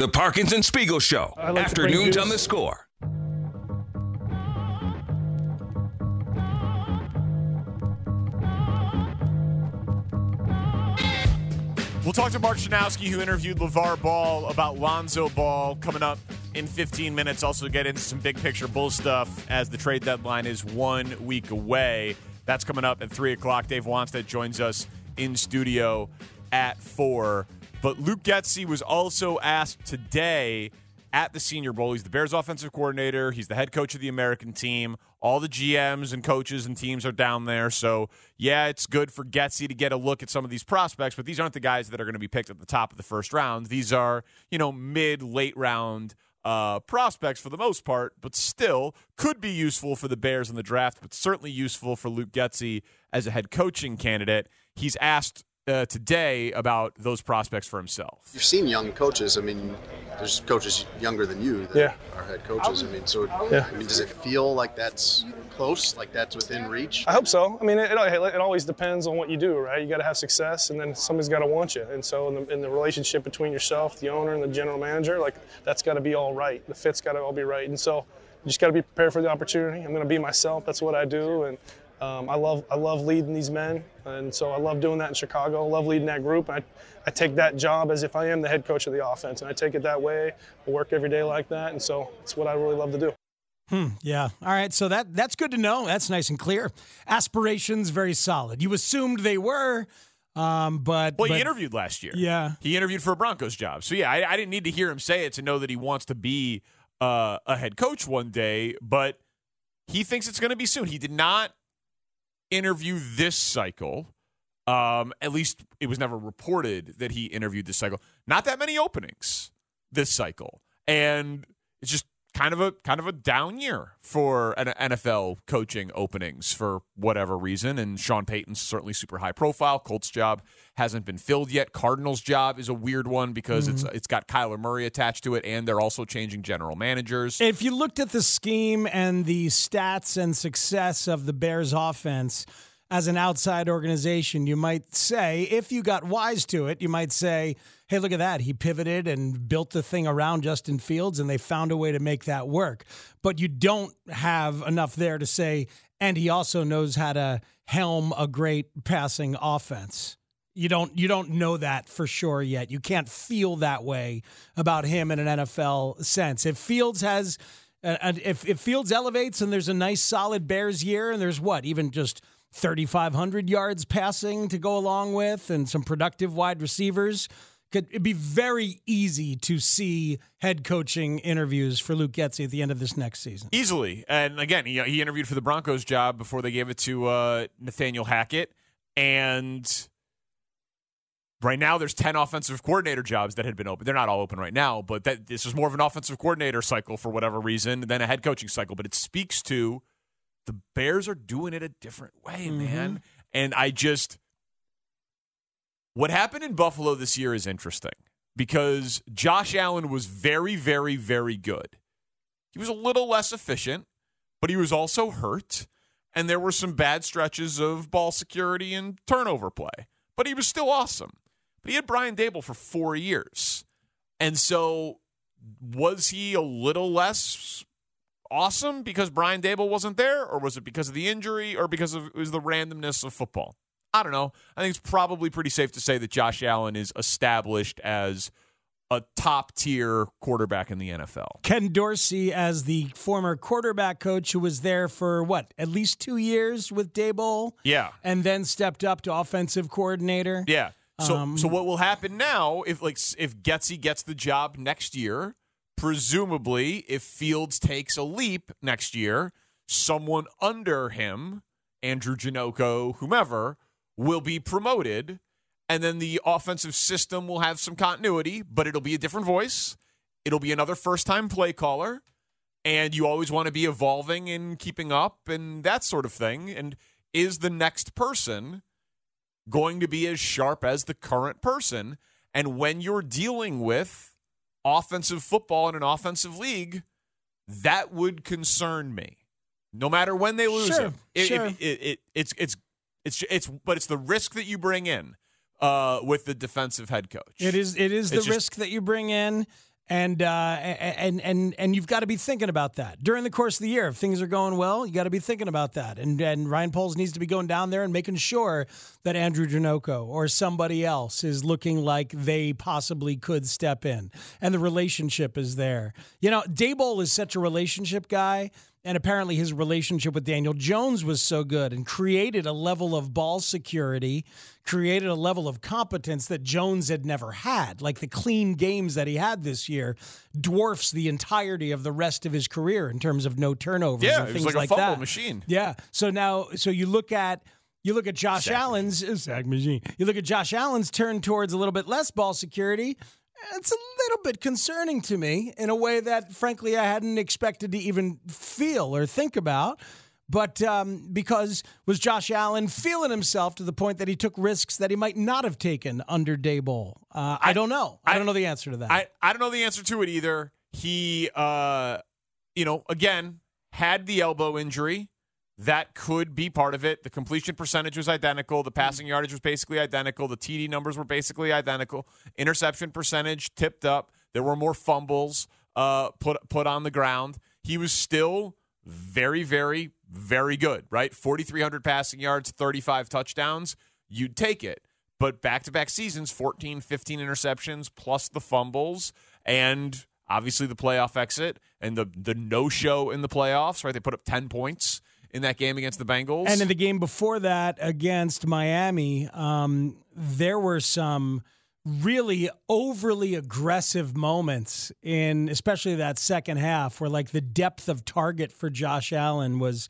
The Parkins and Spiegel Show. Like Afternoons on the score. We'll talk to Mark Schanowski, who interviewed LaVar Ball about Lonzo Ball coming up in 15 minutes. Also, get into some big picture bull stuff as the trade deadline is one week away. That's coming up at 3 o'clock. Dave Wanstead joins us in studio at 4. But Luke Getsy was also asked today at the Senior Bowl. He's the Bears offensive coordinator. He's the head coach of the American team. All the GMs and coaches and teams are down there. So, yeah, it's good for Getsy to get a look at some of these prospects, but these aren't the guys that are going to be picked at the top of the first round. These are, you know, mid, late round uh, prospects for the most part, but still could be useful for the Bears in the draft, but certainly useful for Luke Getsy as a head coaching candidate. He's asked uh, today about those prospects for himself. You've seen young coaches. I mean, there's coaches younger than you that Yeah. are head coaches. I mean, so Yeah. I mean, does it feel like that's close, like that's within reach? I hope so. I mean, it, it, it always depends on what you do, right? You got to have success, and then somebody's got to want you. And so, in the, in the relationship between yourself, the owner, and the general manager, like that's got to be all right. The fit's got to all be right. And so, you just got to be prepared for the opportunity. I'm going to be myself. That's what I do, and um, I love I love leading these men, and so I love doing that in Chicago. I love leading that group. I, I take that job as if I am the head coach of the offense, and I take it that way. I work every day like that, and so it's what I really love to do. Hmm, Yeah. All right. So that that's good to know. That's nice and clear. Aspirations very solid. You assumed they were, um, but Well, but, he interviewed last year. Yeah. He interviewed for a Broncos job. So, yeah, I, I didn't need to hear him say it to know that he wants to be uh, a head coach one day, but he thinks it's going to be soon. He did not interview this cycle. Um, at least it was never reported that he interviewed this cycle. Not that many openings this cycle. And it's just kind of a kind of a down year for an NFL coaching openings for whatever reason. And Sean Payton's certainly super high profile. Colts job hasn't been filled yet. Cardinals job is a weird one because it's mm-hmm. it's got Kyler Murray attached to it, and they're also changing general managers. If you looked at the scheme and the stats and success of the Bears offense as an outside organization, you might say, if you got wise to it, you might say, hey, look at that. He pivoted and built the thing around Justin Fields, and they found a way to make that work. But you don't have enough there to say, and he also knows how to helm a great passing offense. You don't you don't know that for sure yet. You can't feel that way about him in an NFL sense. If Fields has uh, uh, if if Fields elevates and there's a nice solid Bears year and there's what even just 3500 yards passing to go along with and some productive wide receivers could it'd be very easy to see head coaching interviews for Luke Getsy at the end of this next season. Easily. And again, he, he interviewed for the Broncos job before they gave it to uh, Nathaniel Hackett. And right now, there's 10 offensive coordinator jobs that had been open. They're not all open right now, but that this is more of an offensive coordinator cycle for whatever reason than a head coaching cycle. But it speaks to the Bears are doing it a different way, mm-hmm. man. And I just. What happened in Buffalo this year is interesting because Josh Allen was very, very, very good. He was a little less efficient, but he was also hurt. And there were some bad stretches of ball security and turnover play. But he was still awesome. But he had Brian Daboll for four years. And so was he a little less awesome because Brian Daboll wasn't there? Or was it because of the injury or because of it was the randomness of football? I don't know. I think it's probably pretty safe to say that Josh Allen is established as a top tier quarterback in the NFL. Ken Dorsey, as the former quarterback coach who was there for what, at least two years with Daboll? Yeah. and then stepped up to offensive coordinator. Yeah. So Um, so what will happen now if like if Getsy gets the job next year, presumably if Fields takes a leap next year, someone under him, Andrew Janocko, whomever, will be promoted and then the offensive system will have some continuity, but it'll be a different voice. it'll be another first time play caller, and you always want to be evolving and keeping up and that sort of thing. And is the next person going to be as sharp as the current person? And when you're dealing with offensive football in an offensive league, that would concern me. No matter when they lose Sure, him, it, sure. it, it, it, it's it's it's it's but it's the risk that you bring in uh, with the defensive head coach. It is. It is the just- risk that you bring in, and uh, and and and you've got to be thinking about that during the course of the year. If things are going well, you got to be thinking about that. And and Ryan Poles needs to be going down there and making sure that Andrew Janocko or somebody else is looking like they possibly could step in, and the relationship is there. You know, Daboll is such a relationship guy. And apparently, his relationship with Daniel Jones was so good and created a level of ball security, created a level of competence that Jones had never had. Like the clean games that he had this year dwarfs the entirety of the rest of his career in terms of no turnovers Yeah, and it was things like a fumble that. machine. Yeah. So now, so you look at you look at Josh Sack Allen's sack machine. You look at Josh Allen's turn towards a little bit less ball security. It's a little bit concerning to me in a way that, frankly, I hadn't expected to even feel or think about. But um, because was Josh Allen feeling himself to the point that he took risks that he might not have taken under Daboll? Uh, I, don't know. I, I- don't know the answer to that. I, I don't know the answer to it either. He, uh, you know, again, had the elbow injury. That could be part of it. The completion percentage was identical. The passing yardage was basically identical. The TD numbers were basically identical. Interception percentage tipped up. There were more fumbles uh, put put on the ground. He was still very, very, very good, right? 4,300 passing yards, 35 touchdowns. You'd take it. But back to back seasons, 14, 15 interceptions, plus the fumbles, and obviously the playoff exit and the, the no show in the playoffs, right? They put up 10 points in that game against the Bengals. And in the game before that against Miami, um, there were some really overly aggressive moments in especially that second half where like the depth of target for Josh Allen was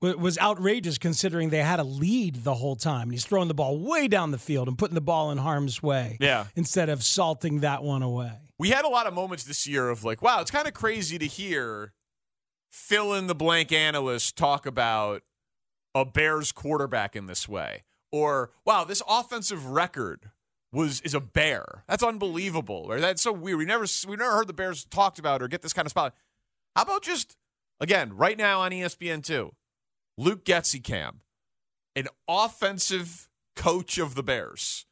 was outrageous considering they had a lead the whole time. And he's throwing the ball way down the field and putting the ball in harm's way Yeah. instead of salting that one away. we had a lot of moments this year of like, wow, it's kind of crazy to hear fill in the blank analysts talk about a Bears quarterback in this way. Or, wow, this offensive record was is a bear. That's unbelievable. Or that's so weird. We never we never heard the Bears talked about or get this kind of spot. How about just again, right now on ESPN two, Luke Getsy an offensive coach of the Bears,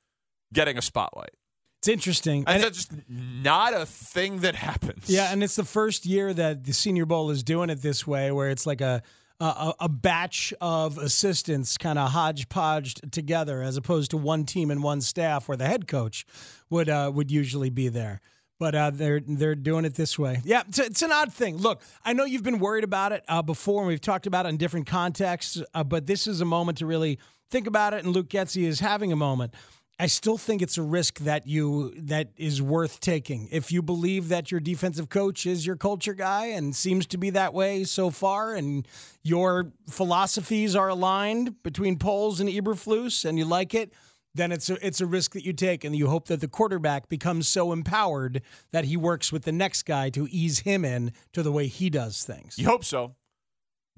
getting a spotlight. It's interesting. And And that's just not a thing that happens. Yeah, and it's the first year that the Senior Bowl is doing it this way, where it's like a a, a batch of assistants kind of hodgepodged together, as opposed to one team and one staff, where the head coach would uh, would usually be there. But uh, they're they're doing it this way. Yeah, it's, it's an odd thing. Look, I know you've been worried about it uh, before, and we've talked about it in different contexts. Uh, but this is a moment to really think about it, and Luke Getsy is having a moment. I still think it's a risk that you that is worth taking. If you believe that your defensive coach is your culture guy and seems to be that way so far, and your philosophies are aligned between Poles and Eberflus, and you like it, then it's a it's a risk that you take, and you hope that the quarterback becomes so empowered that he works with the next guy to ease him in to the way he does things. You hope so.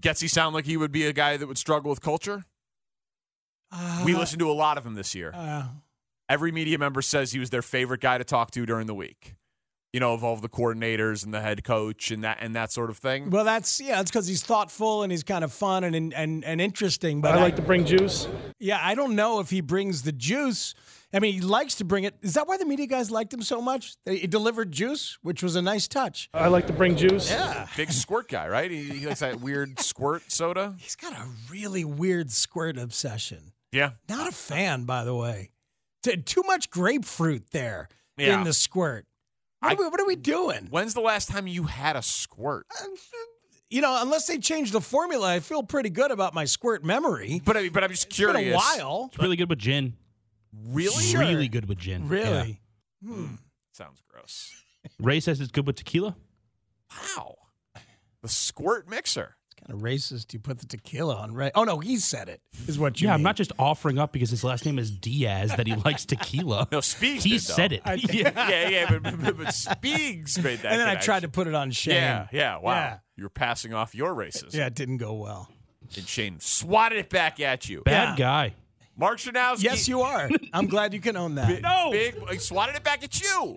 Getsy sound like he would be a guy that would struggle with culture? we listened to a lot of him this year. Uh, Every media member says he was their favorite guy to talk to during the week. You know, of all of the coordinators and the head coach and that and that sort of thing. well, that's yeah, it's because he's thoughtful and he's kind of fun and and and interesting. But I like to bring juice. Yeah, I don't know if he brings the juice. I mean, he likes to bring it. Is that why the media guys liked him so much? He delivered juice, which was a nice touch. I like to bring juice. Yeah. Big squirt guy, right? He, he likes that weird squirt soda. He's got a really weird squirt obsession. Yeah. Not a fan, by the way. T- Too much grapefruit there Yeah. in the squirt. What, I- are we, what are we doing? When's the last time you had a squirt? You know, unless they change the formula, I feel pretty good about my squirt memory. But I, but I'm just It's been curious. a while. It's really good with gin. Really? Sure. Really good with gin. Really? Hmm. Sounds gross. Ray says it's good with tequila. Wow. The squirt mixer. Kind of racist. You put the tequila on, right? Oh no, he said it. Is what you? yeah, I'm not just offering up because his last name is Diaz that he likes tequila. No, Speaks he did, said it. yeah, yeah, yeah, but, but, but Speaks made that. And then I tried to put it on Shane. Yeah, yeah, wow. Yeah. You were passing off your racism. Yeah, it didn't go well. And Shane swatted it back at you. Bad Yeah. guy. Mark Schanowski. Yes, you are. I'm glad you can own that. Big, No. Big, he swatted it back at you.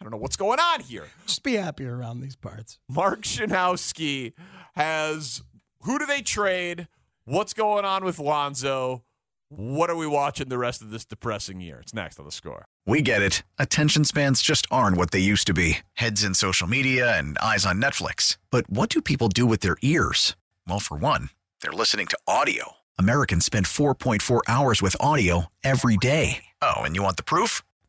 Well, I don't know what's going on here. Just be happy around these parts. Mark Schanowski has who do they trade? What's going on with Lonzo? What are we watching the rest of this depressing year? It's next on the score. We get it. Attention spans just aren't what they used to be heads in social media and eyes on Netflix. But what do people do with their ears? Well, for one, they're listening to audio. Americans spend 4.4 hours with audio every day. Oh, and you want the proof?